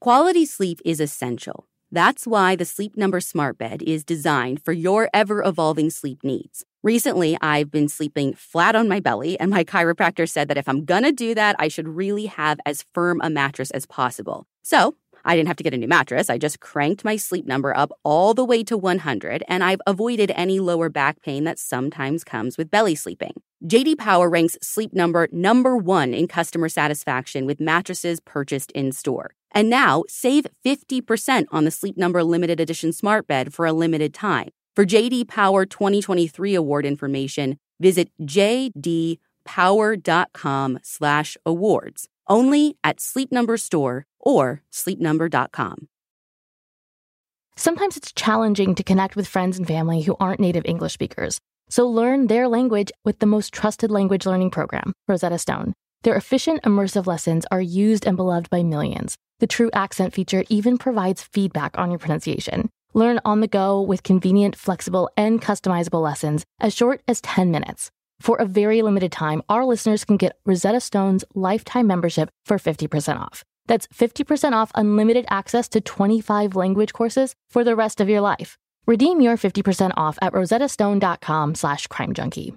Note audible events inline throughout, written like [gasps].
Quality sleep is essential. That's why the Sleep Number Smart Bed is designed for your ever evolving sleep needs. Recently, I've been sleeping flat on my belly, and my chiropractor said that if I'm gonna do that, I should really have as firm a mattress as possible. So, I didn't have to get a new mattress. I just cranked my sleep number up all the way to 100, and I've avoided any lower back pain that sometimes comes with belly sleeping. JD Power ranks Sleep Number number one in customer satisfaction with mattresses purchased in store. And now save 50% on the Sleep Number limited edition smart bed for a limited time. For JD Power 2023 award information, visit jdpower.com/awards. Only at Sleep Number store or sleepnumber.com. Sometimes it's challenging to connect with friends and family who aren't native English speakers. So learn their language with the most trusted language learning program, Rosetta Stone. Their efficient, immersive lessons are used and beloved by millions. The TruAccent feature even provides feedback on your pronunciation. Learn on the go with convenient, flexible, and customizable lessons as short as 10 minutes. For a very limited time, our listeners can get Rosetta Stone's lifetime membership for 50% off. That's 50% off unlimited access to 25 language courses for the rest of your life. Redeem your 50% off at rosettastone.com slash crimejunkie.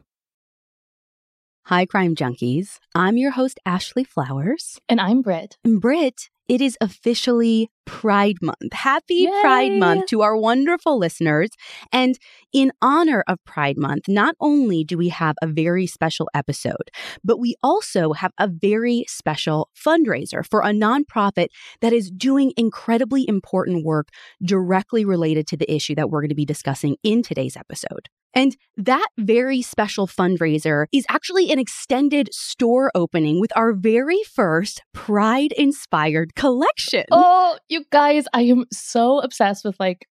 Hi, crime junkies. I'm your host, Ashley Flowers. And I'm Britt. And Britt, it is officially Pride Month. Happy Yay! Pride Month to our wonderful listeners. And in honor of Pride Month, not only do we have a very special episode, but we also have a very special fundraiser for a nonprofit that is doing incredibly important work directly related to the issue that we're going to be discussing in today's episode. And that very special fundraiser is actually an extended store opening with our very first Pride inspired collection. Oh, you guys, I am so obsessed with like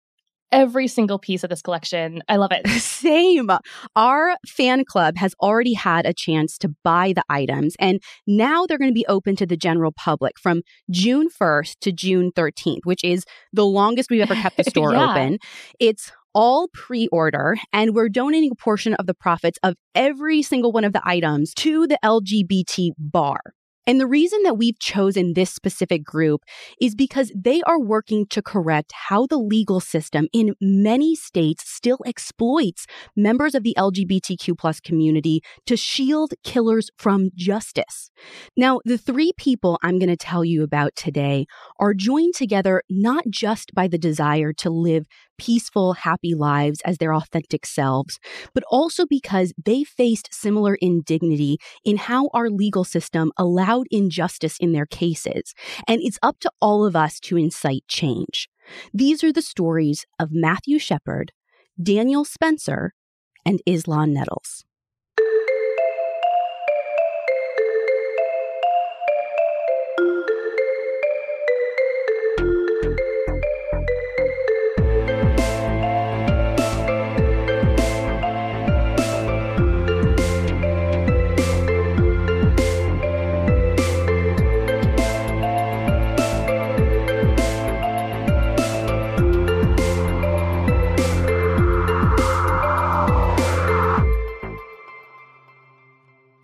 every single piece of this collection. I love it. [laughs] Same. Our fan club has already had a chance to buy the items, and now they're going to be open to the general public from June 1st to June 13th, which is the longest we've ever kept the [laughs] store Yeah. open. It's all pre order, and we're donating a portion of the profits of every single one of the items to the LGBT bar. And the reason that we've chosen this specific group is because they are working to correct how the legal system in many states still exploits members of the LGBTQ plus community to shield killers from justice. Now, the three people I'm going to tell you about today are joined together not just by the desire to live peaceful, happy lives as their authentic selves, but also because they faced similar indignity in how our legal system allowed injustice in their cases. And it's up to all of us to incite change. These are the stories of Matthew Shepard, Daniel Spencer, and Islan Nettles.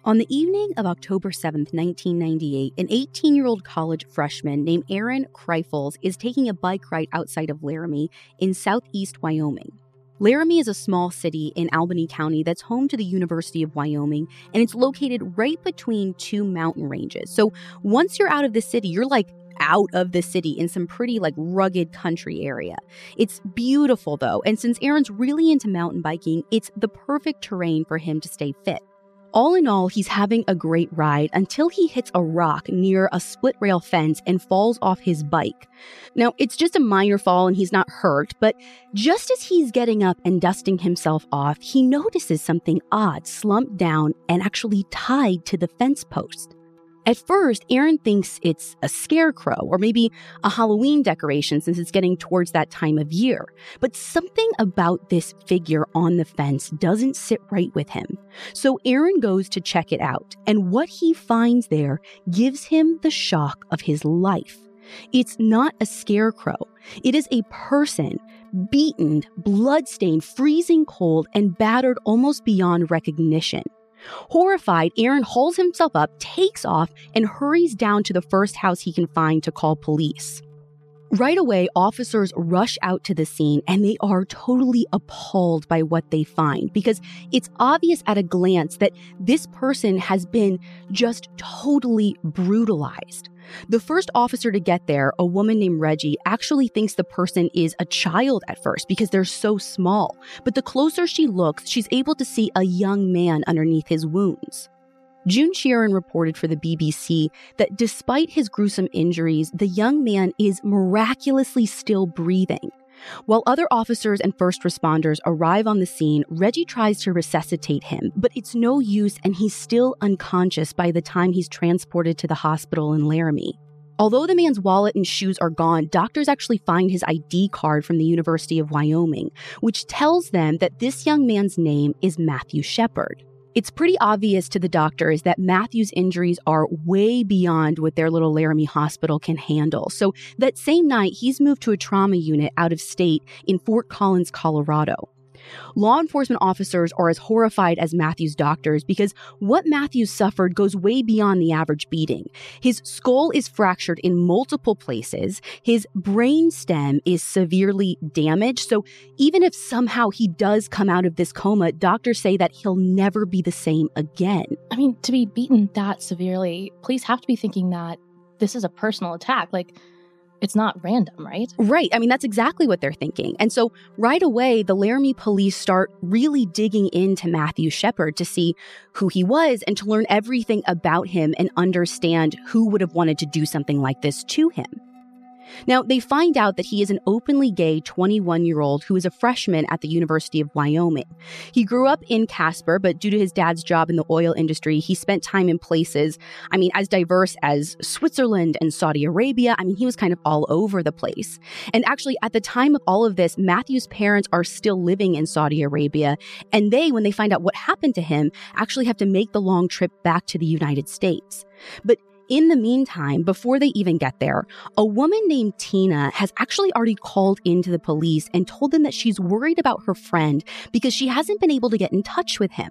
On the evening of October 7th, 1998, an 18 year old college freshman named Aaron Kreifels is taking a bike ride outside of Laramie in southeast Wyoming. Laramie is a small city in Albany County that's home to the University of Wyoming, and it's located right between two mountain ranges. So once you're out of the city, you're like out of the city in some pretty like rugged country area. It's beautiful though, and since Aaron's really into mountain biking, it's the perfect terrain for him to stay fit. All in all, he's having a great ride until he hits a rock near a split rail fence and falls off his bike. Now, it's just a minor fall and he's not hurt, but just as he's getting up and dusting himself off, he notices something odd slumped down and actually tied to the fence post. At first, Aaron thinks it's a scarecrow or maybe a Halloween decoration since it's getting towards that time of year. But something about this figure on the fence doesn't sit right with him. So Aaron goes to check it out, and what he finds there gives him the shock of his life. It's not a scarecrow. It is a person, beaten, bloodstained, freezing cold, and battered almost beyond recognition. Horrified, Aaron hauls himself up, takes off, and hurries down to the first house he can find to call police. Right away, officers rush out to the scene and they are totally appalled by what they find because it's obvious at a glance that this person has been just totally brutalized. The first officer to get there, a woman named Reggie, actually thinks the person is a child at first because they're so small. But the closer she looks, she's able to see a young man underneath his wounds. June Sheeran reported for the BBC that despite his gruesome injuries, the young man is miraculously still breathing. While other officers and first responders arrive on the scene, Reggie tries to resuscitate him, but it's no use and he's still unconscious by the time he's transported to the hospital in Laramie. Although the man's wallet and shoes are gone, doctors actually find his ID card from the University of Wyoming, which tells them that this young man's name is Matthew Shepard. It's pretty obvious to the doctors that Matthew's injuries are way beyond what their little Laramie hospital can handle. So that same night, he's moved to a trauma unit out of state in Fort Collins, Colorado. Law enforcement officers are as horrified as Matthew's doctors because what Matthews suffered goes way beyond the average beating. His skull is fractured in multiple places, his brain stem is severely damaged. So even if somehow he does come out of this coma, doctors say that he'll never be the same again. I mean, to be beaten that severely, police have to be thinking that this is a personal attack. Like, it's not random, right? Right. I mean, that's exactly what they're thinking. And so right away, the Laramie police start really digging into Matthew Shepard to see who he was and to learn everything about him and understand who would have wanted to do something like this to him. Now, they find out that he is an openly gay 21 year old who is a freshman at the University of Wyoming. He grew up in Casper, but due to his dad's job in the oil industry, he spent time in places, I mean, as diverse as Switzerland and Saudi Arabia. I mean, he was kind of all over the place. And actually, at the time of all of this, Matthew's parents are still living in Saudi Arabia. And they, when they find out what happened to him, actually have to make the long trip back to the United States. But in the meantime, before they even get there, a woman named Tina has actually already called into the police and told them that she's worried about her friend because she hasn't been able to get in touch with him.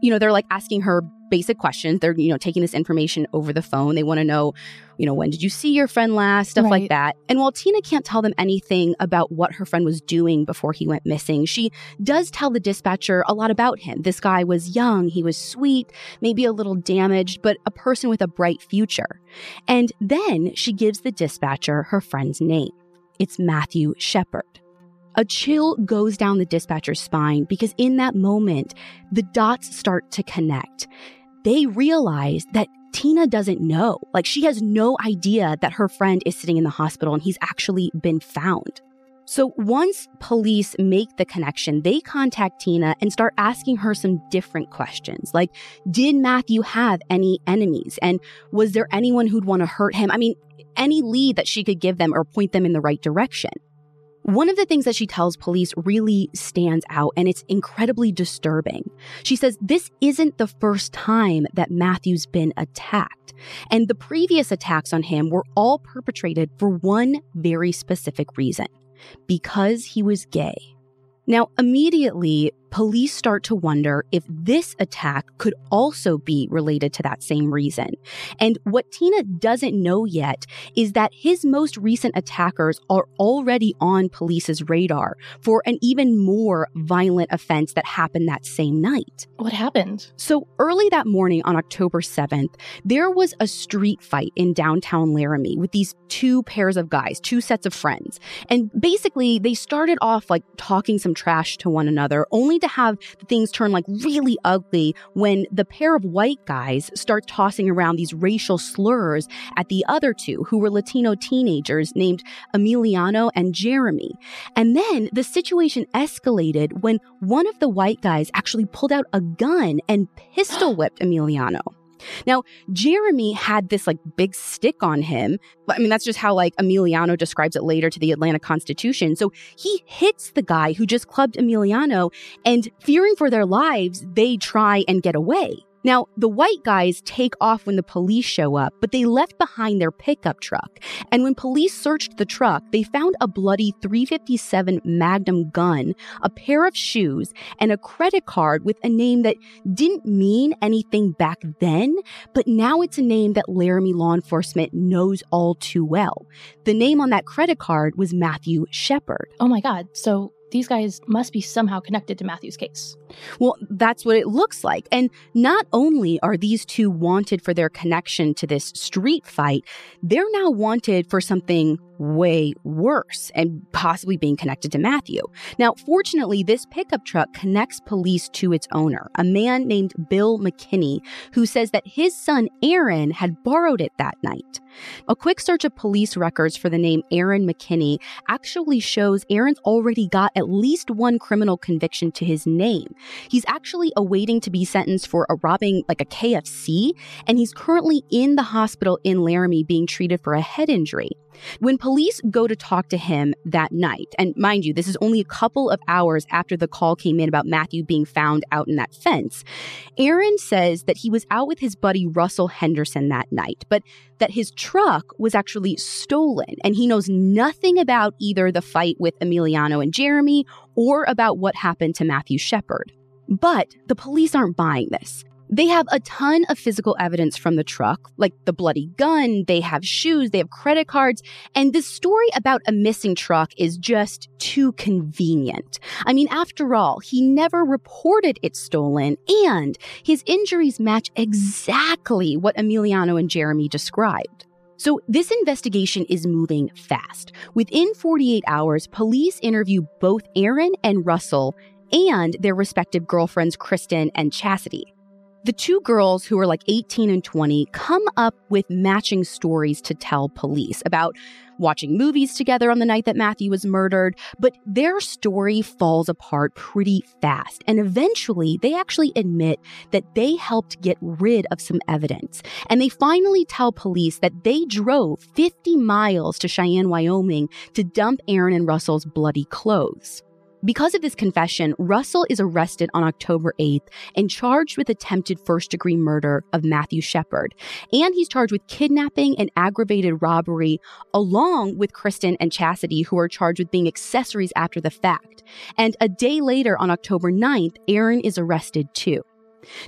You know, they're like asking her basic questions. They're, you know, taking this information over the phone. They want to know, you know, when did you see your friend last? Stuff right. like that. And while Tina can't tell them anything about what her friend was doing before he went missing, she does tell the dispatcher a lot about him. This guy was young, he was sweet, maybe a little damaged, but a person with a bright future. And then she gives the dispatcher her friend's name. It's Matthew Shepard. A chill goes down the dispatcher's spine because in that moment, the dots start to connect. They realize that Tina doesn't know. Like, she has no idea that her friend is sitting in the hospital and he's actually been found. So once police make the connection, they contact Tina and start asking her some different questions. Like, did Matthew have any enemies? And was there anyone who'd want to hurt him? I mean, any lead that she could give them or point them in the right direction. One of the things that she tells police really stands out and it's incredibly disturbing. She says this isn't the first time that Matthew's been attacked. And the previous attacks on him were all perpetrated for one very specific reason because he was gay. Now, immediately, police start to wonder if this attack could also be related to that same reason. And what Tina doesn't know yet is that his most recent attackers are already on police's radar for an even more violent offense that happened that same night. What happened? So early that morning on October 7th, there was a street fight in downtown Laramie with these two pairs of guys, two sets of friends. And basically, they started off like talking some trash to one another, only to have things turn like really ugly when the pair of white guys start tossing around these racial slurs at the other two, who were Latino teenagers named Emiliano and Jeremy. And then the situation escalated when one of the white guys actually pulled out a gun and pistol whipped Emiliano. Now, Jeremy had this like big stick on him. I mean, that's just how like Emiliano describes it later to the Atlanta Constitution. So he hits the guy who just clubbed Emiliano, and fearing for their lives, they try and get away. Now, the white guys take off when the police show up, but they left behind their pickup truck. And when police searched the truck, they found a bloody 357 Magnum gun, a pair of shoes, and a credit card with a name that didn't mean anything back then, but now it's a name that Laramie law enforcement knows all too well. The name on that credit card was Matthew Shepard. Oh my God. So these guys must be somehow connected to Matthew's case. Well, that's what it looks like. And not only are these two wanted for their connection to this street fight, they're now wanted for something way worse and possibly being connected to Matthew. Now, fortunately, this pickup truck connects police to its owner, a man named Bill McKinney, who says that his son Aaron had borrowed it that night. A quick search of police records for the name Aaron McKinney actually shows Aaron's already got at least one criminal conviction to his name. He's actually awaiting to be sentenced for a robbing like a KFC, and he's currently in the hospital in Laramie being treated for a head injury. When police go to talk to him that night, and mind you, this is only a couple of hours after the call came in about Matthew being found out in that fence, Aaron says that he was out with his buddy Russell Henderson that night, but that his truck was actually stolen, and he knows nothing about either the fight with Emiliano and Jeremy or about what happened to Matthew Shepard. But the police aren't buying this. They have a ton of physical evidence from the truck, like the bloody gun, they have shoes, they have credit cards, and this story about a missing truck is just too convenient. I mean, after all, he never reported it stolen, and his injuries match exactly what Emiliano and Jeremy described. So, this investigation is moving fast. Within 48 hours, police interview both Aaron and Russell and their respective girlfriends, Kristen and Chastity. The two girls who are like 18 and 20 come up with matching stories to tell police about watching movies together on the night that Matthew was murdered, but their story falls apart pretty fast. And eventually, they actually admit that they helped get rid of some evidence. And they finally tell police that they drove 50 miles to Cheyenne, Wyoming to dump Aaron and Russell's bloody clothes. Because of this confession, Russell is arrested on October 8th and charged with attempted first degree murder of Matthew Shepard. And he's charged with kidnapping and aggravated robbery, along with Kristen and Chastity, who are charged with being accessories after the fact. And a day later, on October 9th, Aaron is arrested too.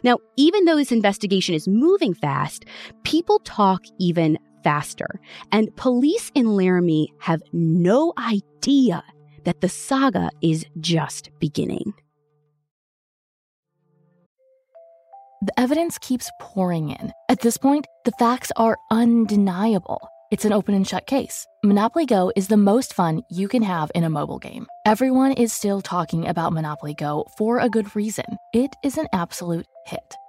Now, even though this investigation is moving fast, people talk even faster. And police in Laramie have no idea that the saga is just beginning. The evidence keeps pouring in. At this point, the facts are undeniable. It's an open and shut case. Monopoly Go is the most fun you can have in a mobile game. Everyone is still talking about Monopoly Go for a good reason. It is an absolute hit.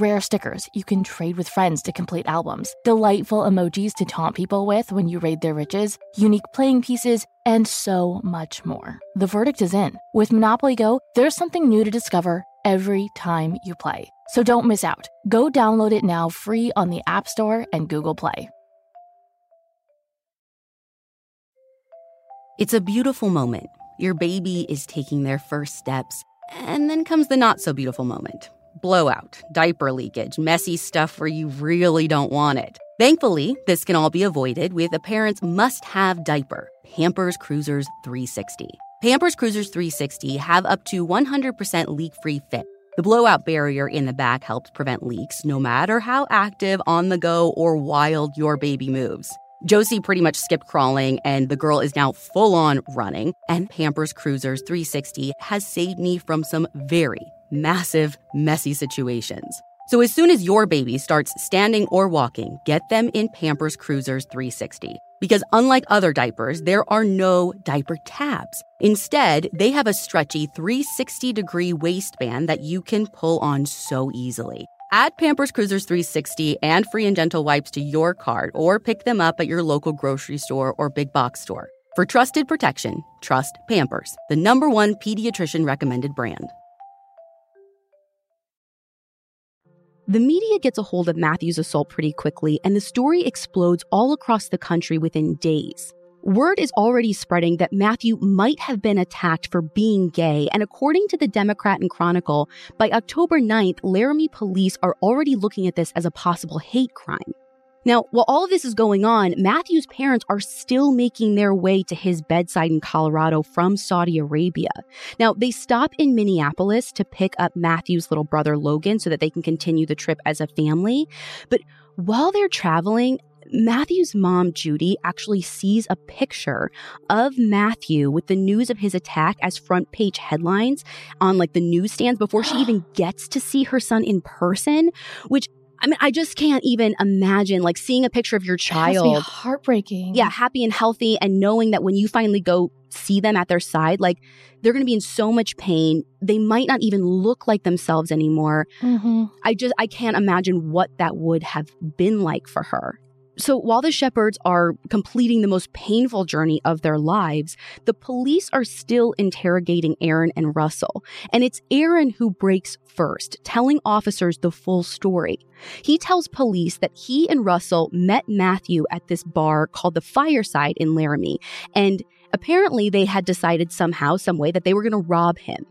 Rare stickers you can trade with friends to complete albums, delightful emojis to taunt people with when you raid their riches, unique playing pieces, and so much more. The verdict is in. With Monopoly Go, there's something new to discover every time you play. So don't miss out. Go download it now free on the App Store and Google Play. It's a beautiful moment. Your baby is taking their first steps, and then comes the not so beautiful moment blowout, diaper leakage, messy stuff where you really don't want it. Thankfully, this can all be avoided with a parent's must have diaper, Pampers Cruisers 360. Pampers Cruisers 360 have up to 100% leak free fit. The blowout barrier in the back helps prevent leaks no matter how active, on the go, or wild your baby moves. Josie pretty much skipped crawling, and the girl is now full on running. And Pampers Cruisers 360 has saved me from some very massive, messy situations. So as soon as your baby starts standing or walking, get them in Pampers Cruisers 360. Because unlike other diapers, there are no diaper tabs. Instead, they have a stretchy 360 degree waistband that you can pull on so easily. Add Pampers Cruisers 360 and free and gentle wipes to your cart or pick them up at your local grocery store or big box store. For trusted protection, trust Pampers, the number one pediatrician recommended brand. The media gets a hold of Matthew's assault pretty quickly, and the story explodes all across the country within days. Word is already spreading that Matthew might have been attacked for being gay, and according to the Democrat and Chronicle, by October 9th, Laramie police are already looking at this as a possible hate crime. Now, while all of this is going on, Matthew's parents are still making their way to his bedside in Colorado from Saudi Arabia. Now, they stop in Minneapolis to pick up Matthew's little brother Logan so that they can continue the trip as a family. But while they're traveling, Matthew's mom, Judy, actually sees a picture of Matthew with the news of his attack as front page headlines on like the newsstands before she [gasps] even gets to see her son in person, which I mean, I just can't even imagine like seeing a picture of your child. heartbreaking. Yeah, happy and healthy, and knowing that when you finally go see them at their side, like they're going to be in so much pain. They might not even look like themselves anymore. Mm-hmm. I just, I can't imagine what that would have been like for her. So while the Shepards are completing the most painful journey of their lives, the police are still interrogating Aaron and Russell. And it's Aaron who breaks first, telling officers the full story. He tells police that he and Russell met Matthew at this bar called the Fireside in Laramie. And Apparently, they had decided somehow, some way, that they were going to rob him.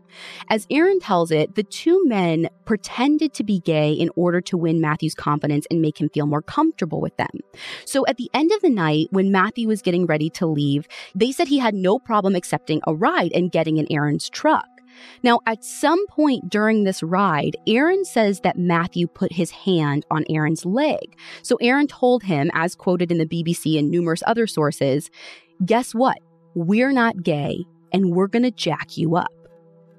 As Aaron tells it, the two men pretended to be gay in order to win Matthew's confidence and make him feel more comfortable with them. So at the end of the night, when Matthew was getting ready to leave, they said he had no problem accepting a ride and getting in Aaron's truck. Now, at some point during this ride, Aaron says that Matthew put his hand on Aaron's leg. So Aaron told him, as quoted in the BBC and numerous other sources, guess what? We're not gay and we're going to jack you up.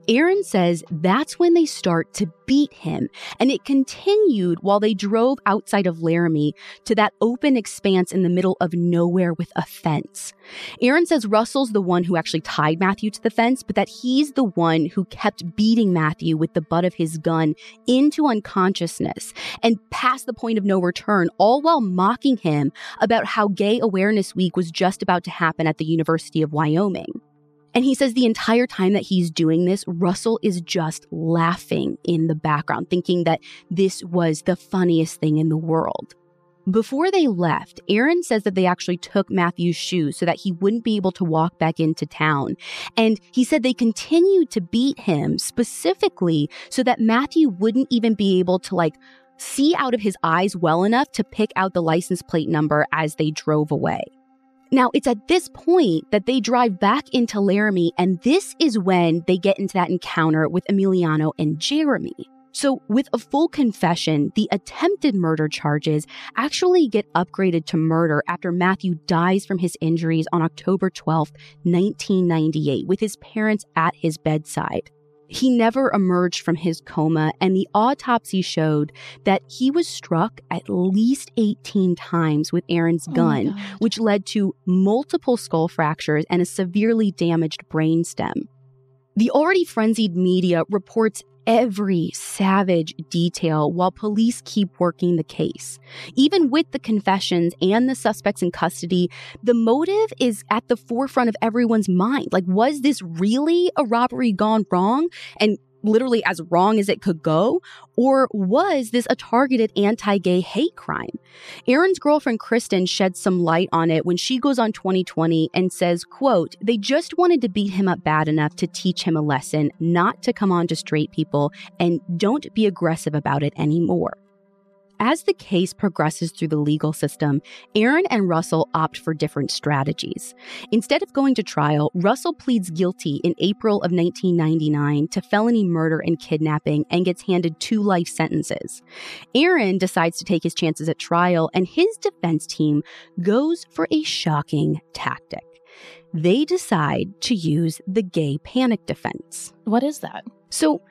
Aaron says that's when they start to beat him, and it continued while they drove outside of Laramie to that open expanse in the middle of nowhere with a fence. Aaron says Russell's the one who actually tied Matthew to the fence, but that he's the one who kept beating Matthew with the butt of his gun into unconsciousness and past the point of no return, all while mocking him about how Gay Awareness Week was just about to happen at the University of Wyoming. And he says the entire time that he's doing this, Russell is just laughing in the background, thinking that this was the funniest thing in the world. Before they left, Aaron says that they actually took Matthew's shoes so that he wouldn't be able to walk back into town. And he said they continued to beat him specifically so that Matthew wouldn't even be able to like see out of his eyes well enough to pick out the license plate number as they drove away. Now, it's at this point that they drive back into Laramie, and this is when they get into that encounter with Emiliano and Jeremy. So, with a full confession, the attempted murder charges actually get upgraded to murder after Matthew dies from his injuries on October 12, 1998, with his parents at his bedside. He never emerged from his coma, and the autopsy showed that he was struck at least 18 times with Aaron's Oh gun, God. which led to multiple skull fractures and a severely damaged brainstem. The already frenzied media reports every savage detail while police keep working the case. Even with the confessions and the suspects in custody, the motive is at the forefront of everyone's mind. Like, was this really a robbery gone wrong? And literally as wrong as it could go? Or was this a targeted anti gay hate crime? Aaron's girlfriend Kristen sheds some light on it when she goes on 2020 and says, quote, they just wanted to beat him up bad enough to teach him a lesson, not to come on to straight people, and don't be aggressive about it anymore. As the case progresses through the legal system, Aaron and Russell opt for different strategies. Instead of going to trial, Russell pleads guilty in April of 1999 to felony murder and kidnapping and gets handed two life sentences. Aaron decides to take his chances at trial, and his defense team goes for a shocking tactic. They decide to use the gay panic defense. What is that? So,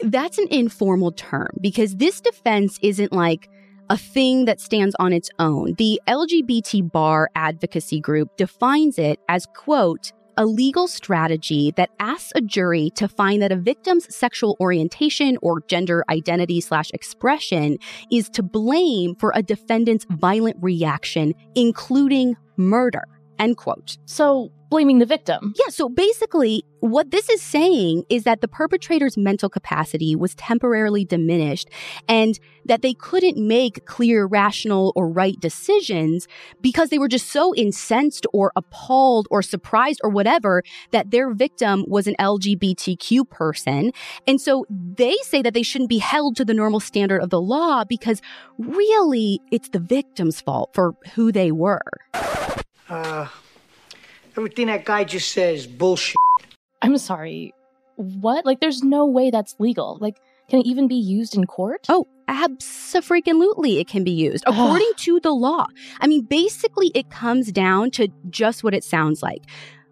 that's an informal term because this defense isn't like a thing that stands on its own. The LGBT bar advocacy group defines it as, quote, a legal strategy that asks a jury to find that a victim's sexual orientation or gender identity slash expression is to blame for a defendant's violent reaction, including murder. End quote. So, blaming the victim. Yeah, so basically, what this is saying is that the perpetrator's mental capacity was temporarily diminished and that they couldn't make clear, rational, or right decisions because they were just so incensed or appalled or surprised or whatever that their victim was an LGBTQ person. And so they say that they shouldn't be held to the normal standard of the law because really it's the victim's fault for who they were. Uh, everything that guy just says bullshit. I'm sorry. What? Like, there's no way that's legal. Like, can it even be used in court? Oh, absolutely, it can be used according to the law. I mean, basically, it comes down to just what it sounds like.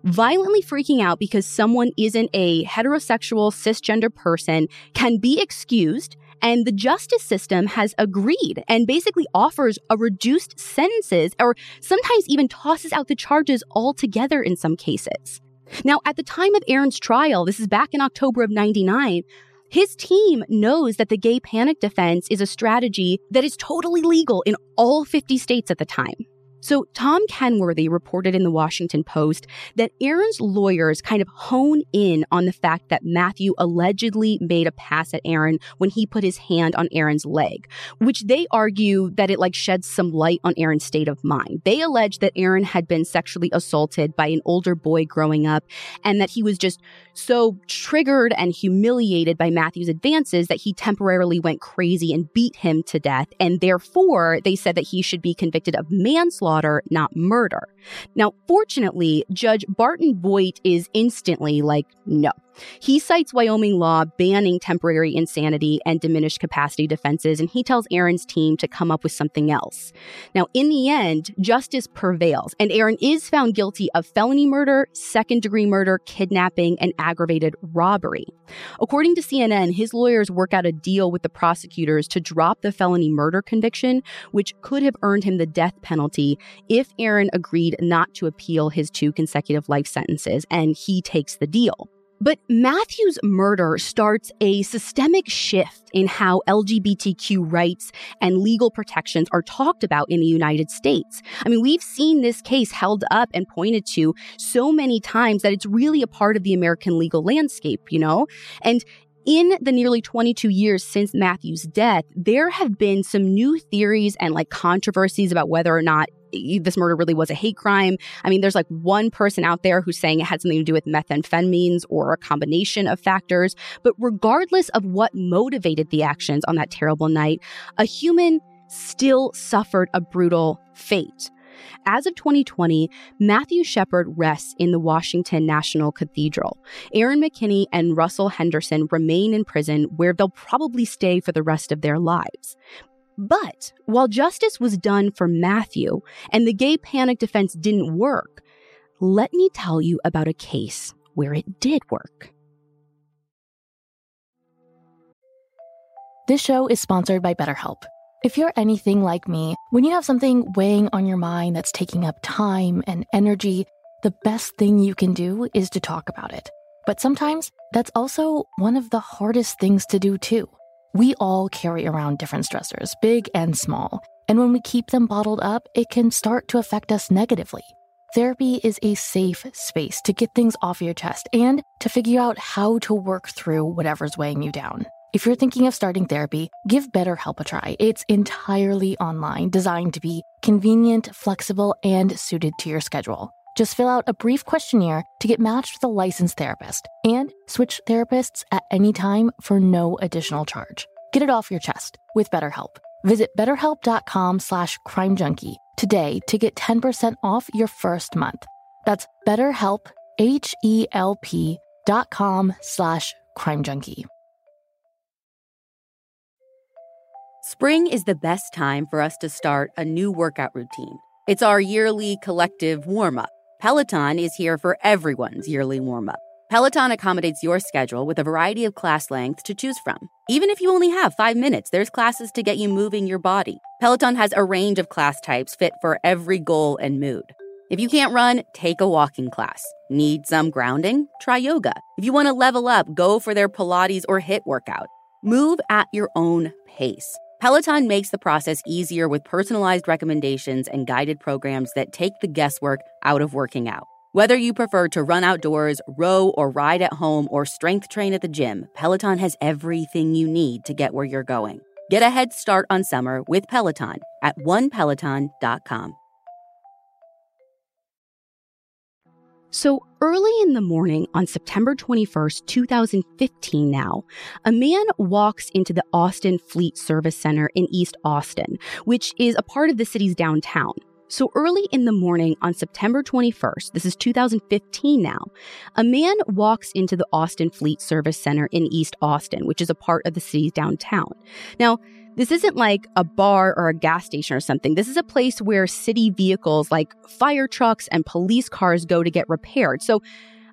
Violently freaking out because someone isn't a heterosexual cisgender person can be excused and the justice system has agreed and basically offers a reduced sentences or sometimes even tosses out the charges altogether in some cases. Now, at the time of Aaron's trial, this is back in October of 99, his team knows that the gay panic defense is a strategy that is totally legal in all 50 states at the time. So, Tom Kenworthy reported in the Washington Post that Aaron's lawyers kind of hone in on the fact that Matthew allegedly made a pass at Aaron when he put his hand on Aaron's leg, which they argue that it like sheds some light on Aaron's state of mind. They allege that Aaron had been sexually assaulted by an older boy growing up and that he was just so triggered and humiliated by Matthew's advances that he temporarily went crazy and beat him to death. And therefore, they said that he should be convicted of manslaughter not murder. Now, fortunately, Judge Barton Voigt is instantly like, no, he cites Wyoming law banning temporary insanity and diminished capacity defenses, and he tells Aaron's team to come up with something else. Now, in the end, justice prevails, and Aaron is found guilty of felony murder, second degree murder, kidnapping, and aggravated robbery. According to CNN, his lawyers work out a deal with the prosecutors to drop the felony murder conviction, which could have earned him the death penalty if Aaron agreed not to appeal his two consecutive life sentences, and he takes the deal. But Matthew's murder starts a systemic shift in how LGBTQ rights and legal protections are talked about in the United States. I mean, we've seen this case held up and pointed to so many times that it's really a part of the American legal landscape, you know? And in the nearly 22 years since Matthew's death, there have been some new theories and like controversies about whether or not this murder really was a hate crime. I mean, there's like one person out there who's saying it had something to do with methamphetamines or a combination of factors. But regardless of what motivated the actions on that terrible night, a human still suffered a brutal fate. As of 2020, Matthew Shepard rests in the Washington National Cathedral. Aaron McKinney and Russell Henderson remain in prison where they'll probably stay for the rest of their lives. But while justice was done for Matthew and the gay panic defense didn't work, let me tell you about a case where it did work. This show is sponsored by BetterHelp. If you're anything like me, when you have something weighing on your mind that's taking up time and energy, the best thing you can do is to talk about it. But sometimes that's also one of the hardest things to do, too. We all carry around different stressors, big and small. And when we keep them bottled up, it can start to affect us negatively. therapy is a safe space to get things off your chest and to figure out how to work through whatever's weighing you down. If you're thinking of starting therapy, give BetterHelp a try. It's entirely online, designed to be convenient, flexible, and suited to your schedule. Just fill out a brief questionnaire to get matched with a licensed therapist and switch therapists at any time for no additional charge. Get it off your chest with BetterHelp. Visit betterhelp.com slash crimejunkie today to get 10% off your first month. That's betterhelp, H-E-L-P dot com slash crimejunkie. Spring is the best time for us to start a new workout routine. It's our yearly collective warm-up. Peloton is here for everyone's yearly warm-up. Peloton accommodates your schedule with a variety of class lengths to choose from. Even if you only have five minutes, there's classes to get you moving your body. Peloton has a range of class types fit for every goal and mood. If you can't run, take a walking class. Need some grounding? Try yoga. If you want to level up, go for their Pilates or HIIT workout. Move at your own pace. Peloton makes the process easier with personalized recommendations and guided programs that take the guesswork out of working out. Whether you prefer to run outdoors, row or ride at home, or strength train at the gym, Peloton has everything you need to get where you're going. Get a head start on summer with Peloton at onepeloton.com. So early in the morning on September 21st, 2015 now, a man walks into the Austin Fleet Service Center in East Austin, which is a part of the city's downtown. So early in the morning on September 21st, this is 2015 now, a man walks into the Austin Fleet Service Center in East Austin, which is a part of the city's downtown. Now, this isn't like a bar or a gas station or something. This is a place where city vehicles like fire trucks and police cars go to get repaired. So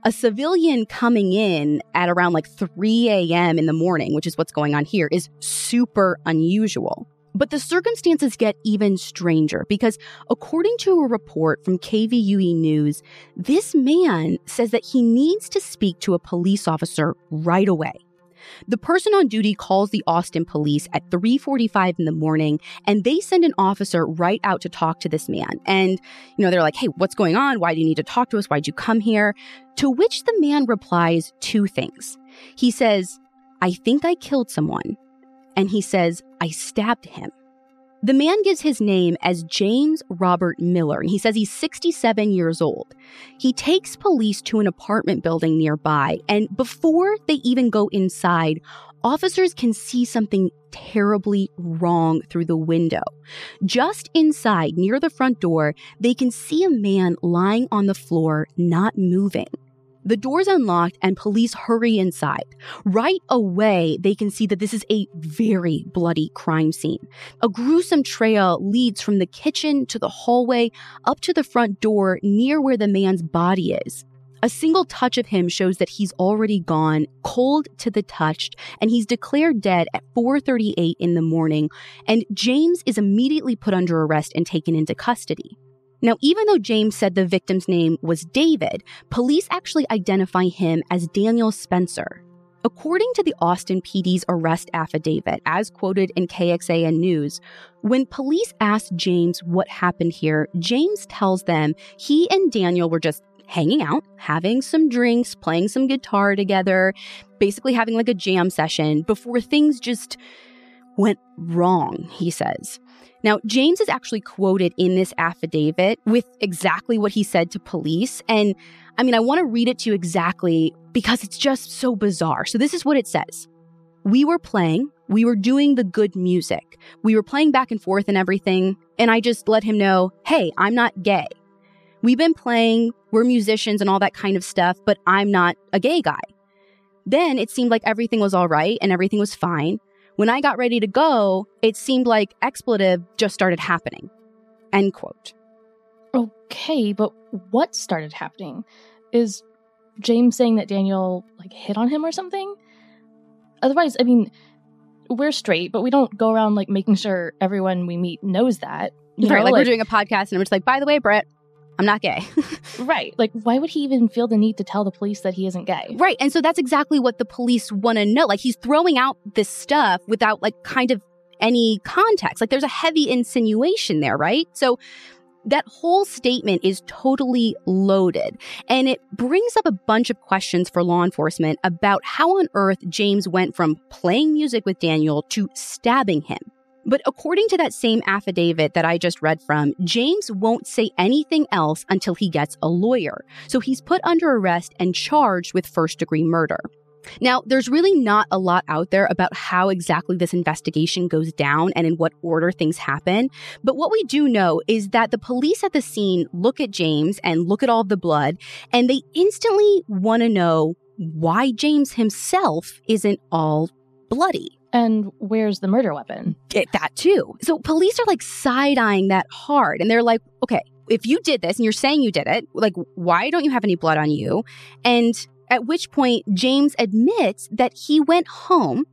a civilian coming in at around like 3 a.m. in the morning, which is what's going on here, is super unusual. But the circumstances get even stranger because, according to a report from KVUE News, this man says that he needs to speak to a police officer right away. The person on duty calls the Austin police at 3:45 in the morning and they send an officer right out to talk to this man. And you know, they're like, "Hey, what's going on? Why do you need to talk to us? Why'd you come here?" To which the man replies two things. He says, "I think I killed someone." And he says, "I stabbed him." The man gives his name as James Robert Miller, and he says he's 67 years old. He takes police to an apartment building nearby, and before they even go inside, officers can see something terribly wrong through the window. Just inside, near the front door, they can see a man lying on the floor, not moving. The door's unlocked and police hurry inside. Right away, they can see that this is a very bloody crime scene. A gruesome trail leads from the kitchen to the hallway up to the front door near where the man's body is. A single touch of him shows that he's already gone, cold to the touch, and he's declared dead at 4:38 in the morning, and James is immediately put under arrest and taken into custody. Now, even though James said the victim's name was David, police actually identify him as Daniel Spencer. According to the Austin PD's arrest affidavit, as quoted in KXAN News, when police asked James what happened here, James tells them he and Daniel were just hanging out, having some drinks, playing some guitar together, basically having like a jam session before things just went wrong, he says. Now, James is actually quoted in this affidavit with exactly what he said to police. And I mean, I want to read it to you exactly because it's just so bizarre. So, this is what it says We were playing, we were doing the good music, we were playing back and forth and everything. And I just let him know, hey, I'm not gay. We've been playing, we're musicians and all that kind of stuff, but I'm not a gay guy. Then it seemed like everything was all right and everything was fine. When I got ready to go, it seemed like expletive just started happening. End quote. Okay, but what started happening? Is James saying that Daniel like hit on him or something? Otherwise, I mean, we're straight, but we don't go around like making sure everyone we meet knows that. You right, know, like, like, we're doing a podcast and we're just like, by the way, Brett, I'm not gay. [laughs] right. Like, why would he even feel the need to tell the police that he isn't gay? Right. And so that's exactly what the police want to know. Like, he's throwing out this stuff without, like, kind of any context. Like, there's a heavy insinuation there, right? So that whole statement is totally loaded, and it brings up a bunch of questions for law enforcement about how on earth James went from playing music with Daniel to stabbing him. But according to that same affidavit that I just read from, James won't say anything else until he gets a lawyer. So he's put under arrest and charged with first degree murder. Now, there's really not a lot out there about how exactly this investigation goes down and in what order things happen. But what we do know is that the police at the scene look at James and look at all the blood, and they instantly want to know why James himself isn't all bloody. And where's the murder weapon? It, that too. So police are like side eyeing that hard. And they're like, okay, if you did this and you're saying you did it, like, why don't you have any blood on you? And at which point, James admits that he went home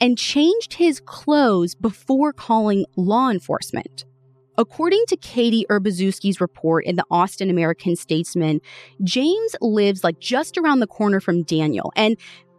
and changed his clothes before calling law enforcement. According to Katie Urbaszewski's report in the Austin American Statesman, James lives like just around the corner from Daniel. And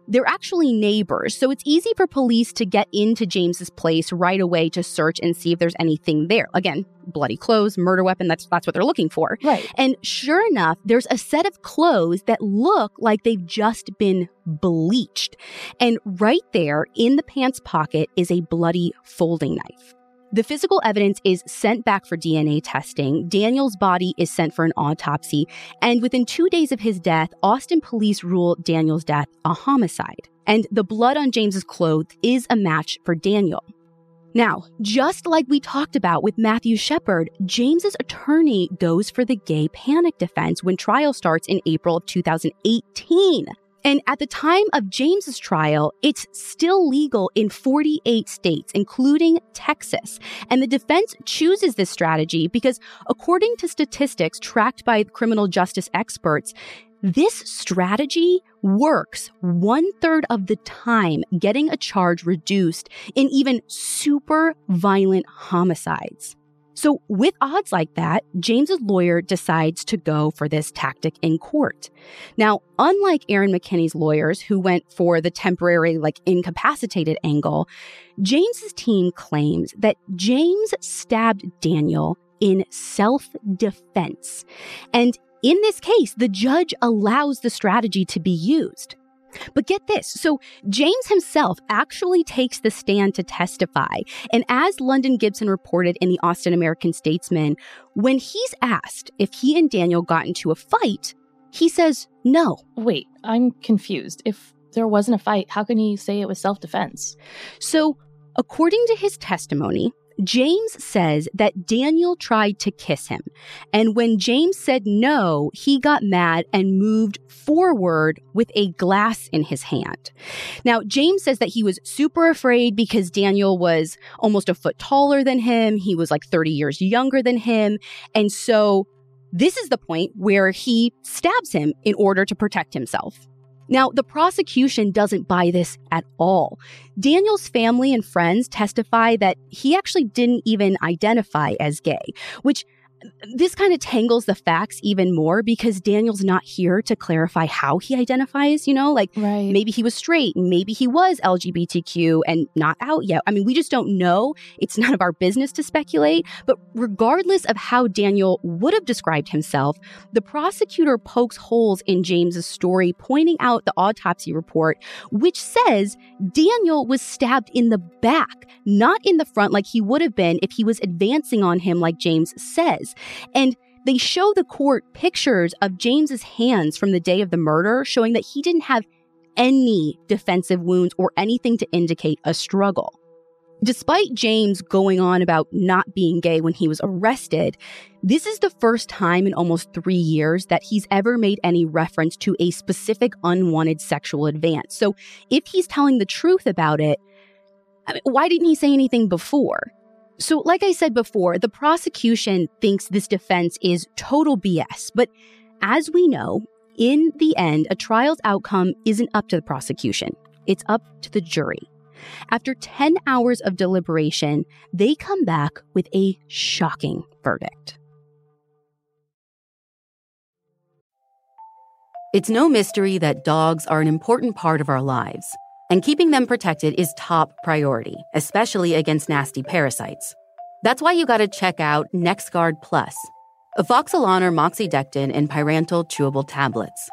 they're actually neighbors, so it's easy for police to get into James's place right away to search and see if there's anything there. Again, bloody clothes, murder weapon, that's that's what they're looking for. Right. And sure enough, there's a set of clothes that look like they've just been bleached. And right there in the pants pocket is a bloody folding knife. The physical evidence is sent back for DNA testing. Daniel's body is sent for an autopsy. And within two days of his death, Austin police rule Daniel's death a homicide. And the blood on James's clothes is a match for Daniel. Now, just like we talked about with Matthew Shepard, James's attorney goes for the gay panic defense when trial starts in April of 2018. And at the time of James's trial, it's still legal in 48 states, including Texas. And the defense chooses this strategy because, according to statistics tracked by criminal justice experts, this strategy works one third of the time, getting a charge reduced in even super violent homicides. So, with odds like that, James's lawyer decides to go for this tactic in court. Now, unlike Aaron McKinney's lawyers who went for the temporary, like incapacitated angle, James's team claims that James stabbed Daniel in self defense. And in this case, the judge allows the strategy to be used. But get this. So James himself actually takes the stand to testify. And as London Gibson reported in the Austin American Statesman, when he's asked if he and Daniel got into a fight, he says no. Wait, I'm confused. If there wasn't a fight, how can he say it was self defense? So, according to his testimony, James says that Daniel tried to kiss him. And when James said no, he got mad and moved forward with a glass in his hand. Now, James says that he was super afraid because Daniel was almost a foot taller than him. He was like 30 years younger than him. And so this is the point where he stabs him in order to protect himself. Now, the prosecution doesn't buy this at all. Daniel's family and friends testify that he actually didn't even identify as gay, which this kind of tangles the facts even more because Daniel's not here to clarify how he identifies, you know, like right. maybe he was straight, maybe he was LGBTQ and not out yet. I mean, we just don't know. It's [laughs] none of our business to speculate. But regardless of how Daniel would have described himself, the prosecutor pokes holes in James's story, pointing out the autopsy report, which says Daniel was stabbed in the back, not in the front like he would have been if he was advancing on him like James says. And they show the court pictures of James's hands from the day of the murder, showing that he didn't have any defensive wounds or anything to indicate a struggle. Despite James going on about not being gay when he was arrested, this is the first time in almost three years that he's ever made any reference to a specific unwanted sexual advance. So if he's telling the truth about it, I mean, why didn't he say anything before? So, like I said before, the prosecution thinks this defense is total BS. But as we know, in the end, a trial's outcome isn't up to the prosecution, it's up to the jury. After 10 hours of deliberation, they come back with a shocking verdict. It's no mystery that dogs are an important part of our lives and keeping them protected is top priority, especially against nasty parasites. That's why you gotta check out NexGard Plus. Afoxolaner moxidectin in pyrantel chewable tablets.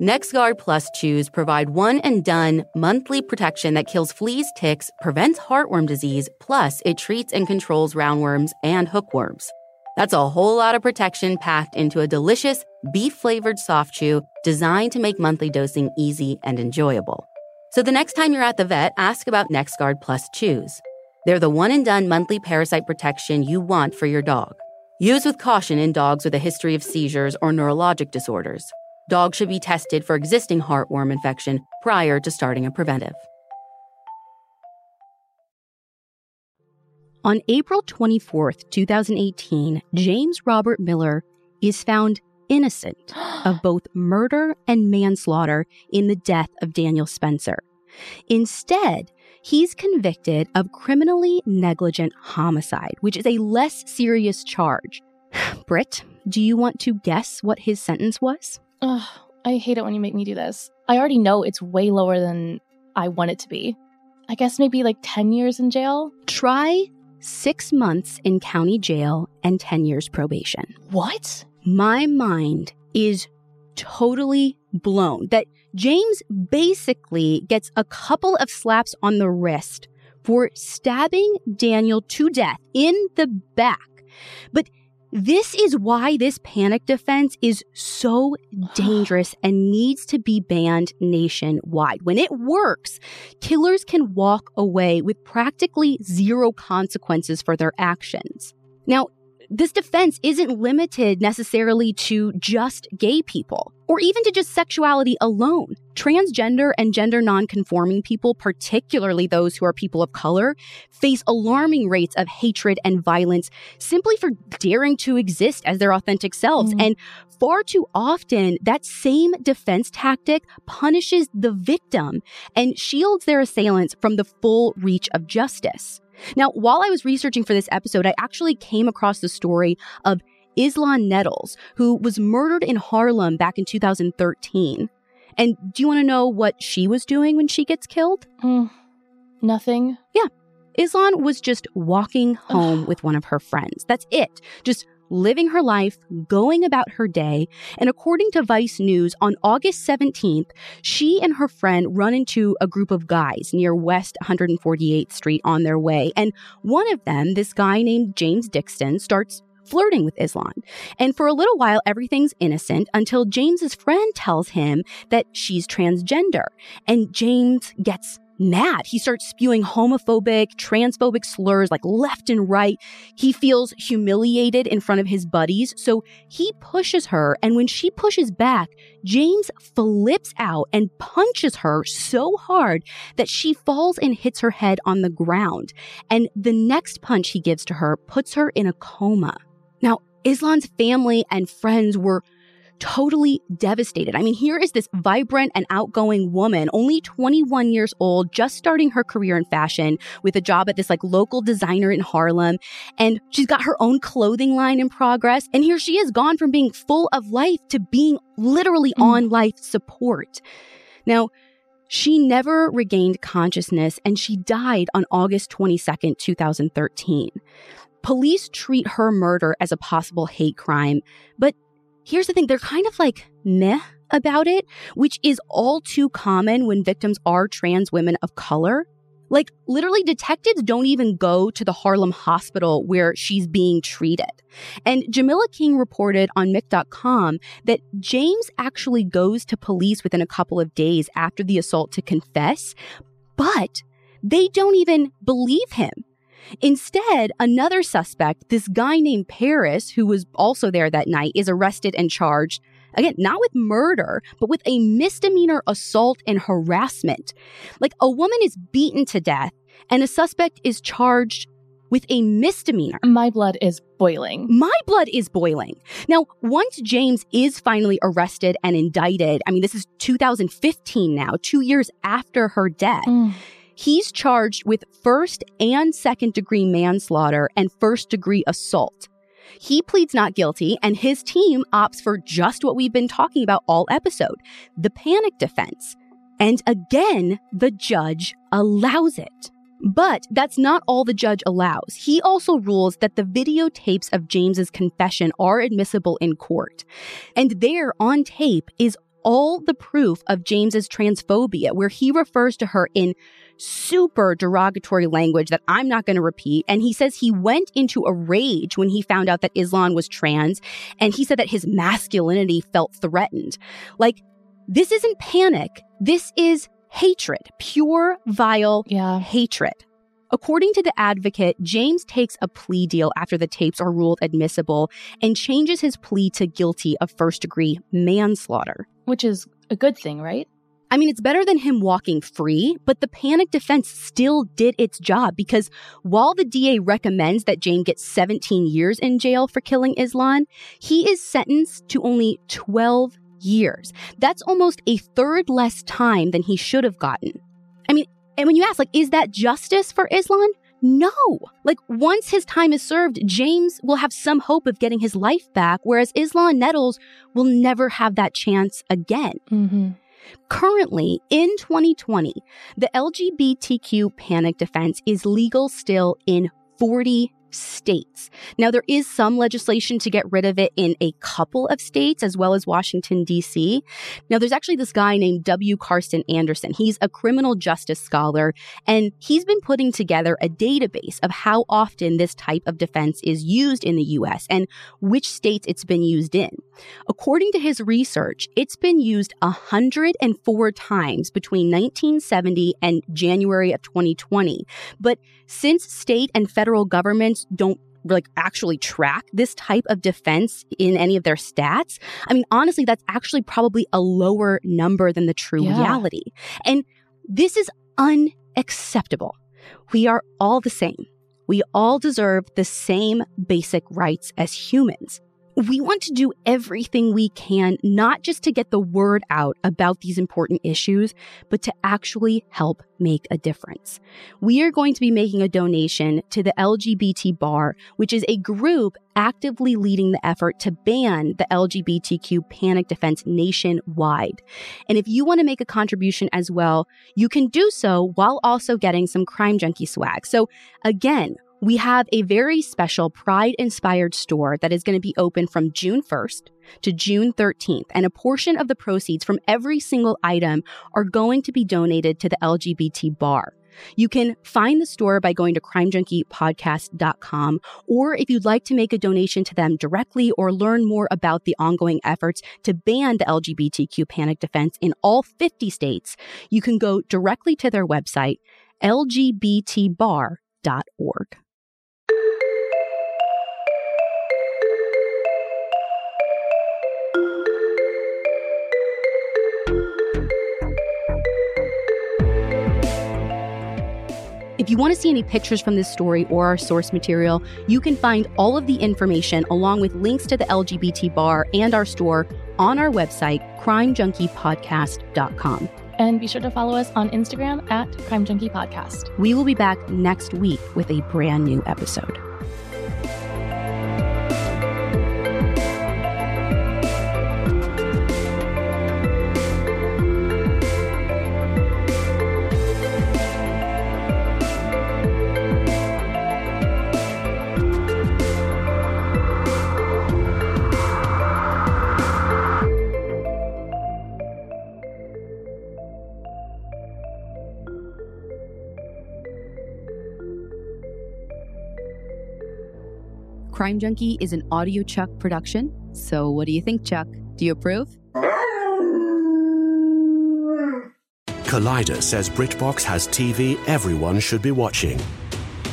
NexGard Plus chews provide one and done monthly protection that kills fleas, ticks, prevents heartworm disease, plus it treats and controls roundworms and hookworms. That's a whole lot of protection packed into a delicious beef flavored soft chew designed to make monthly dosing easy and enjoyable. So the next time you're at the vet, ask about NexGard Plus chews. They're the one and done monthly parasite protection you want for your dog. Use with caution in dogs with a history of seizures or neurologic disorders. Dogs should be tested for existing heartworm infection prior to starting a preventive. On April 24th, 2018, James Robert Miller is found innocent of [gasps] both murder and manslaughter in the death of Daniel Spencer. Instead, he's convicted of criminally negligent homicide, which is a less serious charge. [sighs] Britt, do you want to guess what his sentence was? Ugh, I hate it when you make me do this. I already know it's way lower than I want it to be. I guess maybe like 10 years in jail? Try six months in county jail and 10 years probation. What? My mind is totally blown that James basically gets a couple of slaps on the wrist for stabbing Daniel to death in the back. But this is why this panic defense is so [sighs] dangerous and needs to be banned nationwide. When it works, killers can walk away with practically zero consequences for their actions. Now, this defense isn't limited necessarily to just gay people or even to just sexuality alone. Transgender and gender nonconforming people, particularly those who are people of color, face alarming rates of hatred and violence simply for daring to exist as their authentic selves. Mm. And far too often, that same defense tactic punishes the victim and shields their assailants from the full reach of justice. Now, while I was researching for this episode, I actually came across the story of Islan Nettles, who was murdered in Harlem back in 2013. And do you want to know what she was doing when she gets killed? Mm, nothing. Yeah. Islan was just walking home with one of her friends. That's it. Just living her life, going about her day. And according to Vice News, on August 17th, she and her friend run into a group of guys near West 148th Street on their way. And one of them, this guy named James Dixon, starts flirting with Islan. And for a little while, everything's innocent until James's friend tells him that she's transgender. And James gets mad. He starts spewing homophobic, transphobic slurs like left and right. He feels humiliated in front of his buddies, so he pushes her. And when she pushes back, James flips out and punches her so hard that she falls and hits her head on the ground. And the next punch he gives to her puts her in a coma. Now, Islan's family and friends were totally devastated. I mean, here is this vibrant and outgoing woman, only 21 years old, just starting her career in fashion with a job at this like local designer in Harlem. And she's got her own clothing line in progress. And here she is gone from being full of life to being literally mm. on life support. Now, she never regained consciousness and she died on August 22nd, 2013. Police treat her murder as a possible hate crime, but Here's the thing they're kind of like meh about it, which is all too common when victims are trans women of color. Like, literally, detectives don't even go to the Harlem hospital where she's being treated. And Jamilah King reported on Mic.com that James actually goes to police within a couple of days after the assault to confess, but they don't even believe him. Instead, another suspect, this guy named Paris, who was also there that night, is arrested and charged. Again, not with murder, but with a misdemeanor assault and harassment. Like a woman is beaten to death and a suspect is charged with a misdemeanor. My blood is boiling. My blood is boiling. Now, once James is finally arrested and indicted, I mean, this is 2015 now, two years after her death. Mm. He's charged with first and second degree manslaughter and first degree assault. He pleads not guilty, and his team opts for just what we've been talking about all episode the panic defense. And again, the judge allows it. But that's not all the judge allows. He also rules that the videotapes of James's confession are admissible in court. And there on tape is all the proof of James's transphobia, where he refers to her in super derogatory language that I'm not going to repeat. And he says he went into a rage when he found out that Islan was trans. And he said that his masculinity felt threatened. Like, this isn't panic. This is hatred, pure, vile Yeah. hatred. According to the advocate, James takes a plea deal after the tapes are ruled admissible and changes his plea to guilty of first degree manslaughter. Which is a good thing, right? I mean, it's better than him walking free, but the panic defense still did its job because while the DA recommends that James gets 17 years in jail for killing Islan, he is sentenced to only 12 years. That's almost a third less time than he should have gotten. I mean, and when you ask, like, is that justice for Islan? No. Like, once his time is served, James will have some hope of getting his life back, whereas Islan Nettles will never have that chance again. Mm-hmm. Currently, in 2020, the LGBTQ panic defense is legal still in 40 states. Now, there is some legislation to get rid of it in a couple of states, as well as Washington, D.C. Now, there's actually this guy named W. Carsten Andresen. He's a criminal justice scholar, and he's been putting together a database of how often this type of defense is used in the U.S. and which states it's been used in. According to his research, it's been used 104 times between 1970 and January of 2020. But since state and federal governments don't like actually track this type of defense in any of their stats, I mean, honestly, that's actually probably a lower number than the true Yeah. reality. And this is unacceptable. We are all the same. We all deserve the same basic rights as humans. We want to do everything we can, not just to get the word out about these important issues, but to actually help make a difference. We are going to be making a donation to the LGBT Bar, which is a group actively leading the effort to ban the LGBTQ panic defense nationwide. And if you want to make a contribution as well, you can do so while also getting some Crime Junkie swag. So again, we have a very special Pride inspired store that is going to be open from June 1st to June 13th. And a portion of the proceeds from every single item are going to be donated to the LGBT bar. You can find the store by going to crimejunkiepodcast.com, or if you'd like to make a donation to them directly or learn more about the ongoing efforts to ban the LGBTQ panic defense in all 50 states, you can go directly to their website, lgbtbar.org. If you want to see any pictures from this story or our source material, you can find all of the information along with links to the LGBT bar and our store on our website, crimejunkiepodcast.com. And be sure to follow us on Instagram at Crime Junkie Podcast. We will be back next week with a brand new episode. Crime Junkie is an Audio Chuck production. So, what do you think, Chuck? Do you approve? Collider says BritBox has TV everyone should be watching.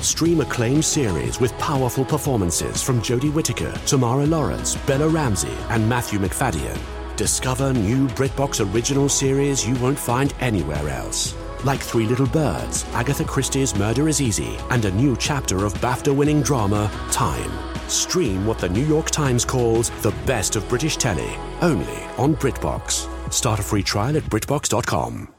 Stream acclaimed series with powerful performances from Jodie Whittaker, Tamara Lawrence, Bella Ramsey, and Matthew Macfadyen. Discover new BritBox original series you won't find anywhere else. Like Three Little Birds, Agatha Christie's Murder is Easy, and a new chapter of BAFTA winning drama, Time. Stream what the New York Times calls the best of British telly, only on BritBox. Start a free trial at BritBox.com.